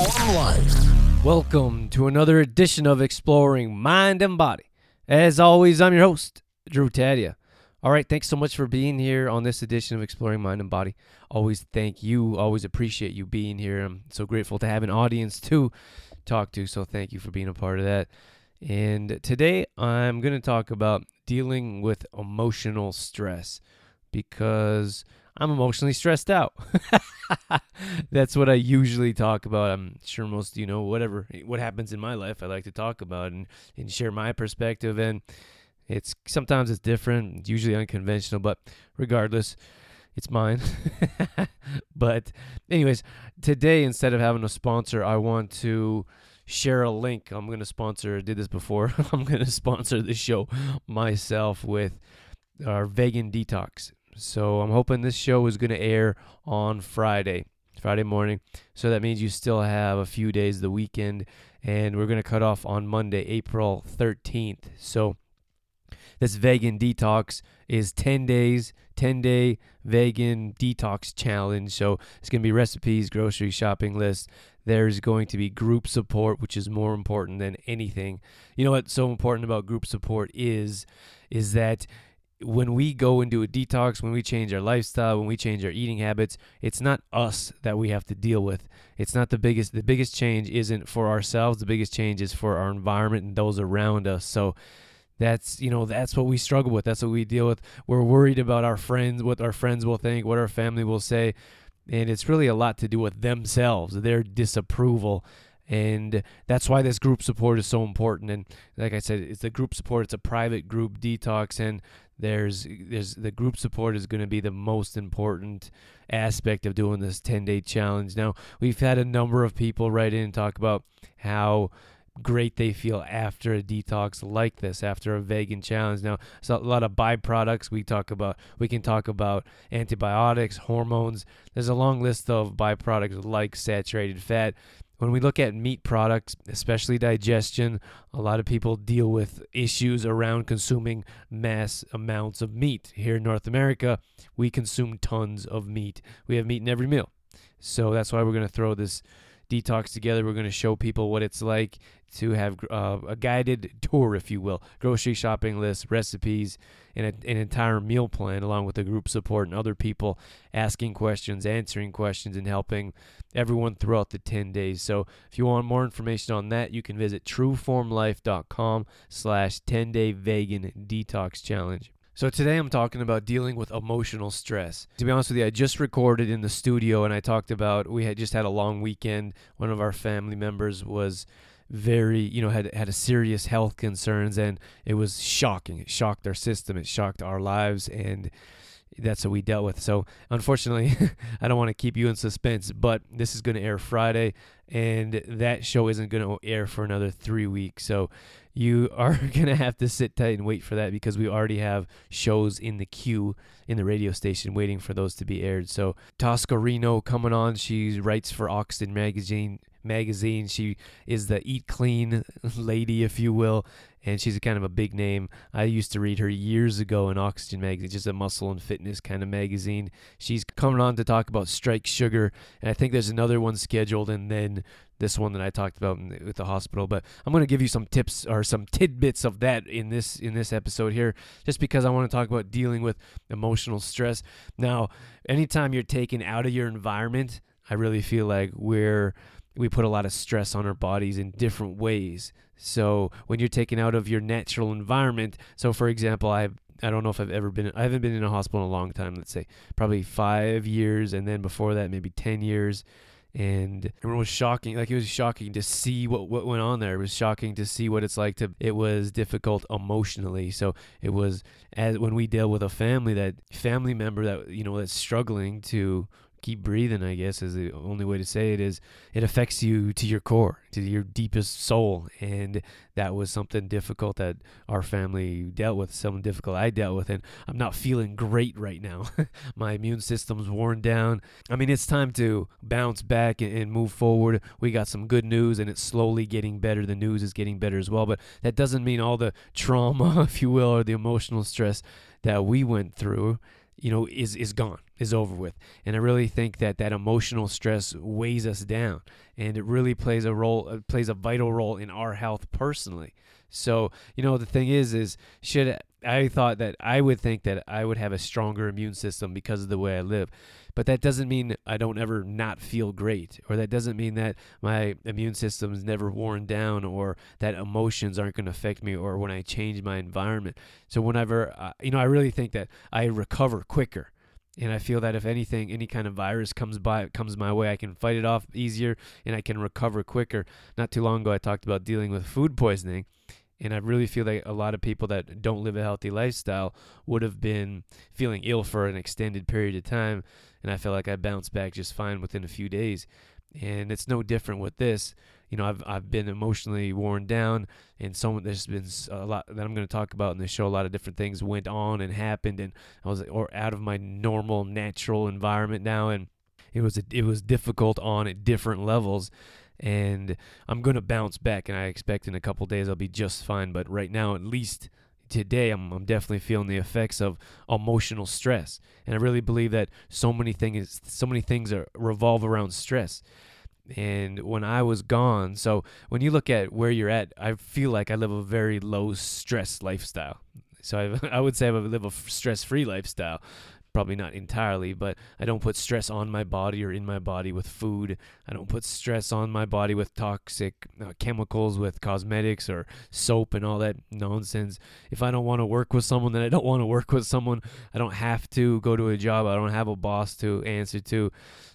Trueform Life. Welcome to another edition of Exploring Mind and Body. As always, I'm your host, Drew Tadia. All right, thanks so much for being here on this edition of Exploring Mind and Body. Always thank you, always appreciate you being here. I'm so grateful to have an audience to talk to, so thank you for being a part of that. And today I'm going to talk about dealing with emotional stress because I'm emotionally stressed out. That's what I usually talk about. I'm sure most you know whatever what happens in my life I like to talk about and, and share my perspective and it's sometimes it's different, usually unconventional, but regardless, it's mine. but anyways, today instead of having a sponsor, I want to share a link. I'm going to sponsor, I did this before. I'm going to sponsor the show myself with our vegan detox. So I'm hoping this show is going to air on Friday, Friday morning. So that means you still have a few days the weekend, and we're going to cut off on Monday, April 13th. So this vegan detox is 10 days, 10 day vegan detox challenge. So it's going to be recipes, grocery shopping lists. There's going to be group support, which is more important than anything. You know what's so important about group support is is that when we go and do a detox, when we change our lifestyle, when we change our eating habits, it's not us that we have to deal with. It's not the biggest the biggest change isn't for ourselves, the biggest change is for our environment and those around us. So that's you know that's what we struggle with. That's what we deal with. We're worried about our friends, what our friends will think, what our family will say, and it's really a lot to do with themselves, their disapproval and that's why this group support is so important and like i said it's the group support it's a private group detox and there's there's the group support is going to be the most important aspect of doing this 10 day challenge. Now we've had a number of people write in and talk about how great they feel after a detox like this after a vegan challenge. Now so a lot of byproducts. We talk about we can talk about antibiotics hormones. There's a long list of byproducts like saturated fat when we look at meat products, especially digestion, a lot of people deal with issues around consuming mass amounts of meat. Here in North America, we consume tons of meat. We have meat in every meal. So that's why we're going to throw this detox together. We're going to show people what it's like to have uh, a guided tour, if you will, grocery shopping list, recipes, and a, an entire meal plan, along with the group support and other people asking questions, answering questions, and helping everyone throughout the 10 days. So if you want more information on that, you can visit trueformlife.com slash 10-day vegan detox challenge. So today I'm talking about dealing with emotional stress. To be honest with you, I just recorded in the studio and I talked about we had just had a long weekend. One of our family members was very, you know, had had a serious health concerns and it was shocking. It shocked our system, it shocked our lives and that's what we dealt with. So, unfortunately, I don't want to keep you in suspense, but this is going to air Friday, and that show isn't going to air for another three weeks. So, you are going to have to sit tight and wait for that because we already have shows in the queue in the radio station waiting for those to be aired. So, Tosca Reno coming on. She writes for Oxygen Magazine magazine. She is the eat clean lady, if you will, and she's kind of a big name. I used to read her years ago in Oxygen magazine, just a muscle and fitness kind of magazine. She's coming on to talk about Strike Sugar, and I think there's another one scheduled, and then this one that I talked about the, with the hospital. But I'm going to give you some tips or some tidbits of that in this in this episode here, just because I want to talk about dealing with emotional stress. Now, anytime you're taken out of your environment, I really feel like we're we put a lot of stress on our bodies in different ways. So when you're taken out of your natural environment, so for example, I I don't know if I've ever been I haven't been in a hospital in a long time, let's say probably 5 years and then before that maybe 10 years. And it was shocking like it was shocking to see what what went on there. It was shocking to see what it's like to it was difficult emotionally. So it was as when we deal with a family that family member that you know that's struggling to keep breathing, I guess, is the only way to say it is it affects you to your core, to your deepest soul. And that was something difficult that our family dealt with, something difficult I dealt with. And I'm not feeling great right now. My immune system's worn down. I mean, it's time to bounce back and, move forward. We got some good news and it's slowly getting better. The news is getting better as well. But that doesn't mean all the trauma, if you will, or the emotional stress that we went through you know, is is gone. Is over with. And I really think that that emotional stress weighs us down, and it really plays a role, uh, plays a vital role in our health personally. So you know the thing is, is should I thought that I would think that I would have a stronger immune system because of the way I live. But that doesn't mean I don't ever not feel great, or that doesn't mean that my immune system is never worn down, or that emotions aren't going to affect me, or when I change my environment. So, whenever, uh, you know, I really think that I recover quicker. And I feel that if anything, any kind of virus comes by, comes my way, I can fight it off easier and I can recover quicker. Not too long ago, I talked about dealing with food poisoning, and I really feel that a lot of people that don't live a healthy lifestyle would have been feeling ill for an extended period of time. And I feel like I bounced back just fine within a few days. And it's no different with this. You know, I've I've been emotionally worn down, and so there's been a lot that I'm going to talk about in this show. A lot of different things went on and happened, and I was or out of my normal, natural environment now, and it was a, it was difficult on at different levels and I'm going to bounce back and I expect in a couple days I'll be just fine but right now at least today I'm, I'm definitely feeling the effects of emotional stress and I really believe that so many things so many things are revolve around stress and when I was gone so when you look at where you're at I feel like I live a very low stress lifestyle so I, I would say I live a stress free lifestyle probably not entirely, but I don't put stress on my body or in my body with food. I don't put stress on my body with toxic uh, chemicals, with cosmetics or soap and all that nonsense. If I don't want to work with someone, then I don't want to work with someone. I don't have to go to a job. I don't have a boss to answer to.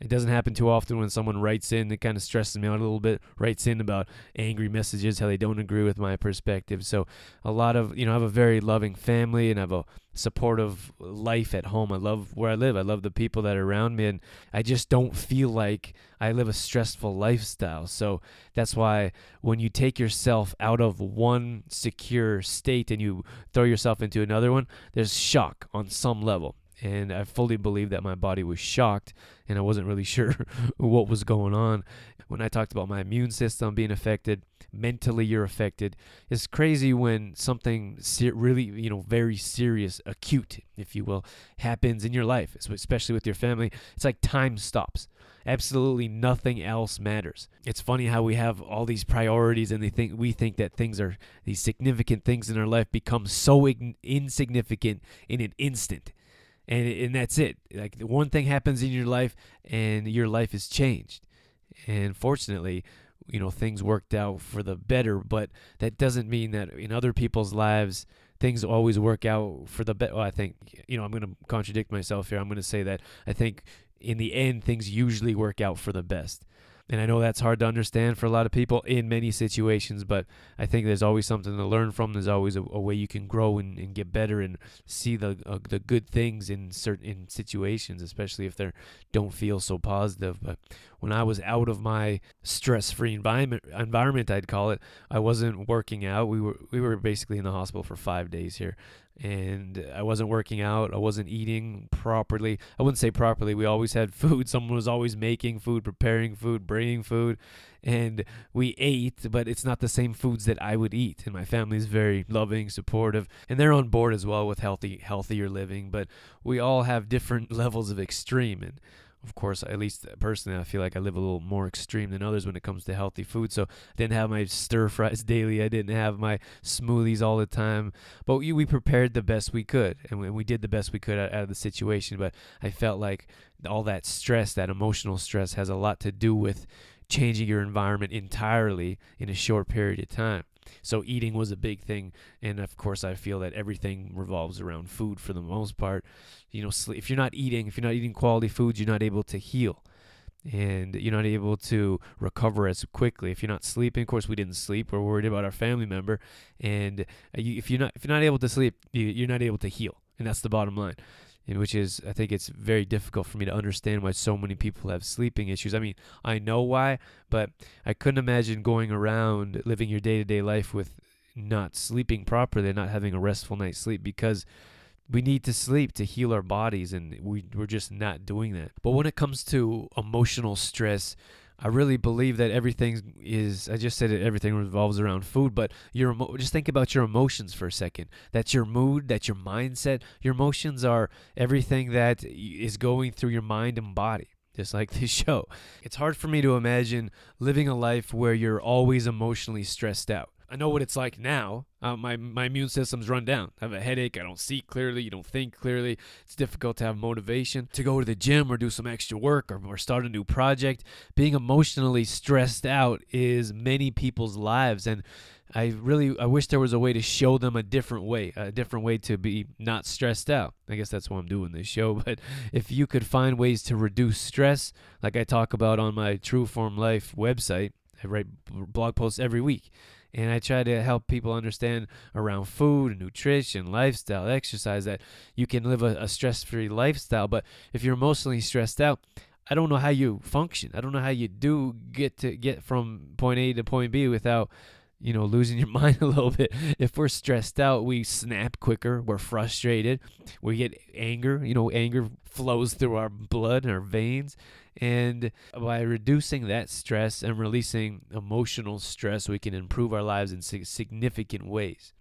It doesn't happen too often when someone writes in. It kind of stresses me out a little bit. Writes in about angry messages, how they don't agree with my perspective. So a lot of you know, I have a very loving family and I have a supportive life at home. I love where I live. I love the people that are around me, and I just don't feel like I live a stressful lifestyle. So that's why when you take yourself out of one secure state and you throw yourself into another one, there's shock on some level and I fully believe that my body was shocked and I wasn't really sure what was going on. When I talked about my immune system being affected, mentally you're affected. It's crazy when something ser- really, you know, very serious, acute, if you will, happens in your life, especially with your family. It's like time stops. Absolutely nothing else matters. It's funny how we have all these priorities and they think we think that things are these significant things in our life become so ig- insignificant in an instant and and that's it. Like one thing happens in your life, and your life is changed. And fortunately, you know things worked out for the better. But that doesn't mean that in other people's lives things always work out for the better. Well, I think you know I'm going to contradict myself here. I'm going to say that I think in the end things usually work out for the best. And I know that's hard to understand for a lot of people in many situations, but I think there's always something to learn from. There's always a, a way you can grow and, and, get better and see the uh, the good things in certain in situations, especially if they don't feel so positive. But when I was out of my stress-free environment, environment I'd call it, I wasn't working out. We were we were basically in the hospital for five days here, and I wasn't working out. I wasn't eating properly. I wouldn't say properly. We always had food. Someone was always making food, preparing food, bringing food, and we ate, but it's not the same foods that I would eat. And my family is very loving, supportive, and they're on board as well with healthy, healthier living. But we all have different levels of extreme, and of course, at least personally, I feel like I live a little more extreme than others when it comes to healthy food. So I didn't have my stir fries daily. I didn't have my smoothies all the time. But we, we prepared the best we could, and we, we did the best we could out, out of the situation. But I felt like all that stress, that emotional stress, has a lot to do with changing your environment entirely in a short period of time. So eating was a big thing, and of course, I feel that everything revolves around food for the most part. You know, sleep, if you're not eating, if you're not eating quality foods, you're not able to heal, and you're not able to recover as quickly. If you're not sleeping, of course, we didn't sleep. We're worried about our family member, and uh, if you're not if you're not able to sleep, you're not able to heal, and that's the bottom line which is I think it's very difficult for me to understand why so many people have sleeping issues. I mean, I know why, but I couldn't imagine going around living your day-to-day life with not sleeping properly, not having a restful night's sleep because we need to sleep to heal our bodies and we we're just not doing that. But when it comes to emotional stress, I really believe that everything is. I just said it. Everything revolves around food, but your just think about your emotions for a second. That's your mood. That's your mindset. Your emotions are everything that is going through your mind and body. Just like this show, it's hard for me to imagine living a life where you're always emotionally stressed out. I know what it's like now. Uh, my my immune system's run down. I have a headache. I don't see clearly. You don't think clearly. It's difficult to have motivation to go to the gym or do some extra work or, or start a new project. Being emotionally stressed out is many people's lives, and I really I wish there was a way to show them a different way, a different way to be not stressed out. I guess that's why I'm doing this show. But if you could find ways to reduce stress, like I talk about on my True Form Life website, I write blog posts every week and I try to help people understand around food, nutrition, lifestyle, exercise that you can live a, a stress free lifestyle. But if you're emotionally stressed out, I don't know how you function. I don't know how you do get to get from point A to point B without you know, losing your mind a little bit. If we're stressed out, we snap quicker, we're frustrated, we get anger. You know, anger flows through our blood and our veins. And by reducing that stress and releasing emotional stress, we can improve our lives in significant ways.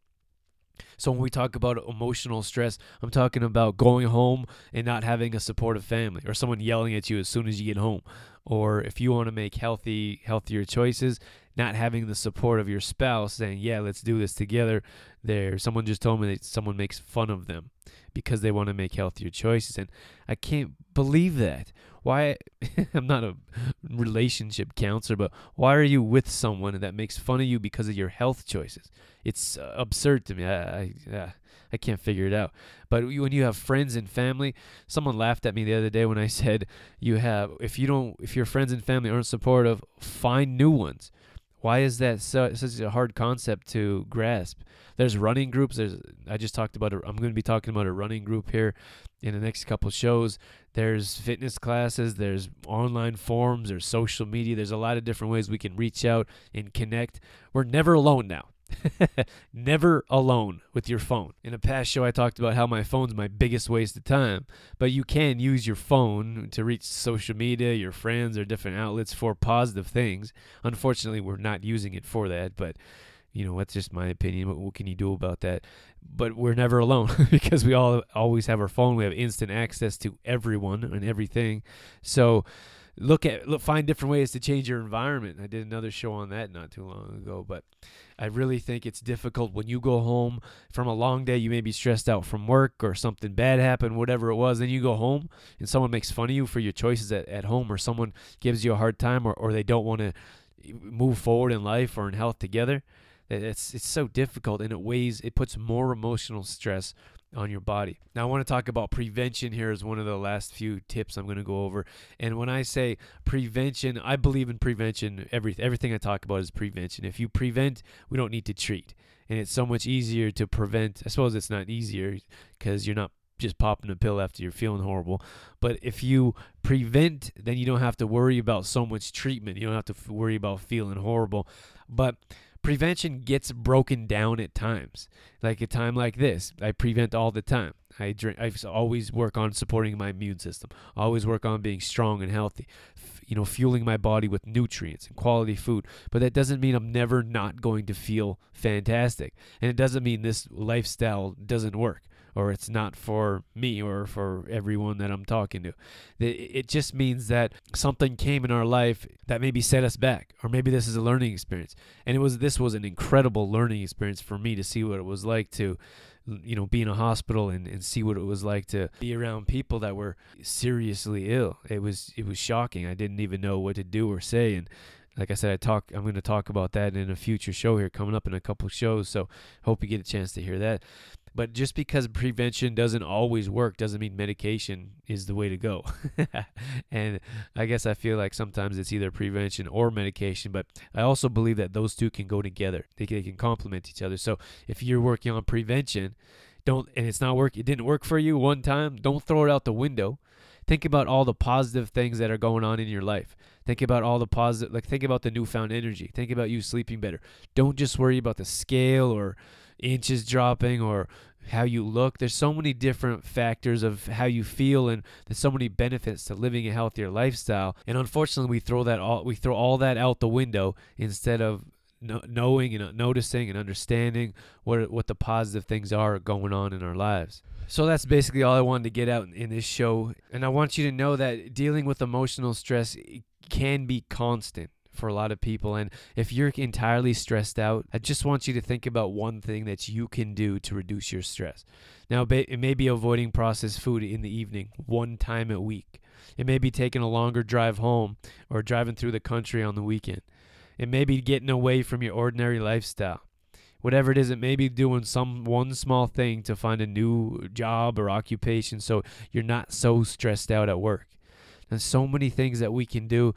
So when we talk about emotional stress, I'm talking about going home and not having a supportive family or someone yelling at you as soon as you get home. Or if you want to make healthy healthier choices, not having the support of your spouse saying, "Yeah, let's do this together." There, someone just told me that someone makes fun of them because they want to make healthier choices, and I can't believe that. Why? I'm not a relationship counselor, but why are you with someone that makes fun of you because of your health choices? It's absurd to me. I, I, I can't figure it out. But when you have friends and family, someone laughed at me the other day when I said you have if you don't if your friends and family aren't supportive, find new ones. Why is that so, such a hard concept to grasp? There's running groups. There's I just talked about. A, I'm going to be talking about a running group here in the next couple shows. There's fitness classes. There's online forums. There's social media. There's a lot of different ways we can reach out and connect. We're never alone now. Never alone with your phone. In a past show, I talked about how my phone's my biggest waste of time, but you can use your phone to reach social media, your friends, or different outlets for positive things. Unfortunately, we're not using it for that, but you know, that's just my opinion. What, what can you do about that? But we're never alone because we all always have our phone. We have instant access to everyone and everything. So, look at look, find different ways to change your environment. I did another show on that not too long ago, but I really think it's difficult when you go home from a long day. You may be stressed out from work or something bad happened, whatever it was. Then you go home and someone makes fun of you for your choices at, at home, or someone gives you a hard time, or, or they don't want to eh, move forward in life or in health together. It's it's so difficult, and it weighs. It puts more emotional stress on your body. Now, I want to talk about prevention here as one of the last few tips I'm going to go over. And when I say prevention, I believe in prevention. Every, everything I talk about is prevention. If you prevent, we don't need to treat. And it's so much easier to prevent. I suppose it's not easier because you're not just popping a pill after you're feeling horrible. But if you prevent, then you don't have to worry about so much treatment. You don't have to worry about feeling horrible. But prevention gets broken down at times. Like a time like this, I prevent all the time. I drink. I always work on supporting my immune system. always work on being strong and healthy. F- you know, fueling my body with nutrients and quality food. But that doesn't mean I'm never not going to feel fantastic, and it doesn't mean this lifestyle doesn't work or it's not for me or for everyone that I'm talking to. It just means that something came in our life that maybe set us back, or maybe this is a learning experience. And it was this was an incredible learning experience for me to see what it was like to you know be in a hospital and, and see what it was like to be around people that were seriously ill it was it was shocking i didn't even know what to do or say and like I said, I talk. I'm going to talk about that in a future show here, coming up in a couple shows. So hope you get a chance to hear that. But just because prevention doesn't always work doesn't mean medication is the way to go. and I guess I feel like sometimes it's either prevention or medication, but I also believe that those two can go together. They, they can complement each other. So if you're working on prevention, don't and it's not work it didn't work for you one time, don't throw it out the window. Think about all the positive things that are going on in your life. Think about all the positive like think about the newfound energy. Think about you sleeping better. Don't just worry about the scale or inches dropping or how you look. There's so many different factors of how you feel, and there's so many benefits to living a healthier lifestyle. And unfortunately, we throw that all we throw all that out the window instead of knowing and uh, noticing and understanding what what the positive things are going on in our lives. So that's basically all I wanted to get out in this show. And I want you to know that dealing with emotional stress can be constant for a lot of people. And if you're entirely stressed out, I just want you to think about one thing that you can do to reduce your stress. Now, it may be avoiding processed food in the evening one time a week. It may be taking a longer drive home or driving through the country on the weekend. It may be getting away from your ordinary lifestyle. Whatever it is, it may be doing some one small thing to find a new job or occupation so you're not so stressed out at work. There's so many things that we can do.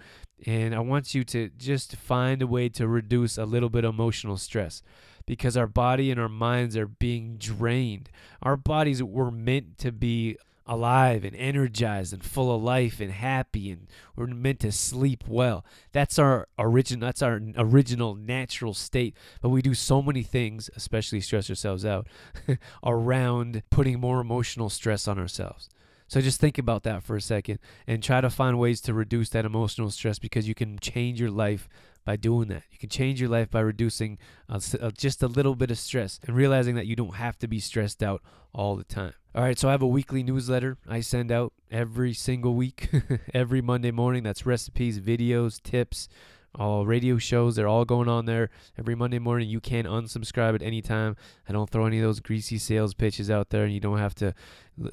And I want you to just find a way to reduce a little bit of emotional stress because our body and our minds are being drained. Our bodies were meant to be alive and energized and full of life and happy and we're meant to sleep well. That's our original that's our original natural state. But we do so many things, especially stress ourselves out, around putting more emotional stress on ourselves. So just think about that for a second and try to find ways to reduce that emotional stress because you can change your life by doing that. You can change your life by reducing uh, uh, just a little bit of stress and realizing that you don't have to be stressed out all the time. All right, so I have a weekly newsletter I send out every single week, every Monday morning. That's recipes, videos, tips, all radio shows. They're all going on there every Monday morning. You can unsubscribe at any time. I don't throw any of those greasy sales pitches out there, and you don't have to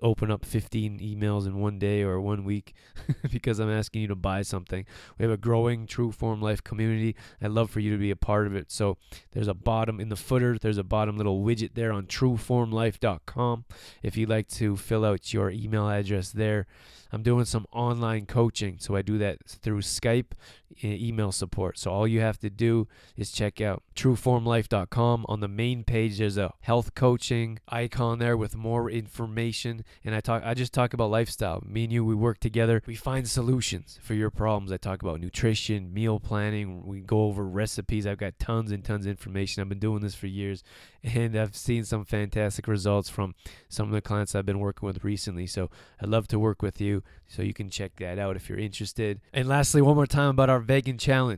open up 15 emails in one day or one week because I'm asking you to buy something. We have a growing True Form Life community. I'd love for you to be a part of it. So there's a bottom in the footer, there's a bottom little widget there on trueformlife.com if you'd like to fill out your email address there. I'm doing some online coaching, so I do that through Skype email support. So all you have to do is check out trueformlife.com. On the main page, there's a health coaching icon there with more information. And I talk, I just talk about lifestyle. Me and you, we work together. We find solutions for your problems. I talk about nutrition, meal planning. We go over recipes. I've got tons and tons of information. I've been doing this for years, and I've seen some fantastic results from some of the clients I've been working with recently. So I'd love to work with you. So you can check that out if you're interested. And lastly, one more time about our vegan challenge.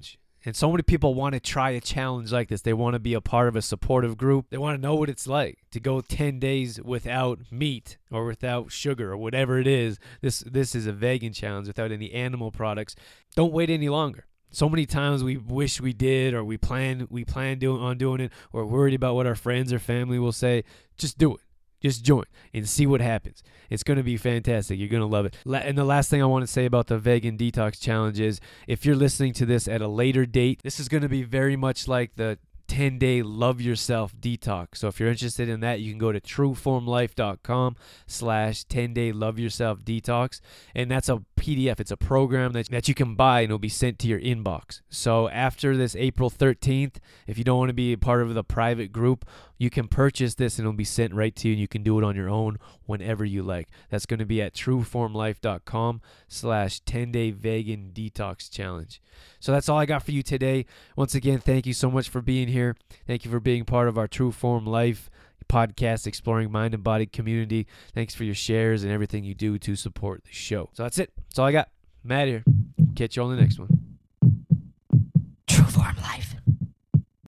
And so many people want to try a challenge like this. They want to be a part of a supportive group. They want to know what it's like to go 10 days without meat or without sugar or whatever it is. This this is a vegan challenge without any animal products. Don't wait any longer. So many times we wish we did or we plan we plan doing on doing it or worried about what our friends or family will say. Just do it. Just join and see what happens. It's going to be fantastic. You're going to love it. And the last thing I want to say about the vegan detox challenge is if you're listening to this at a later date, this is going to be very much like the 10 day love yourself detox. So if you're interested in that, you can go to trueformlife.com slash 10 day love yourself detox. And that's a PDF. It's a program that, that you can buy and it'll be sent to your inbox. So after this April 13th, if you don't want to be a part of the private group, you can purchase this and it'll be sent right to you and you can do it on your own whenever you like. That's going to be at trueformlife.com slash 10 day vegan detox challenge. So that's all I got for you today. Once again, thank you so much for being here. Thank you for being part of our True Form Life podcast, Exploring Mind and Body community. Thanks for your shares and everything you do to support the show. So that's it. That's all I got. Matt here. Catch you on the next one. True Form Life.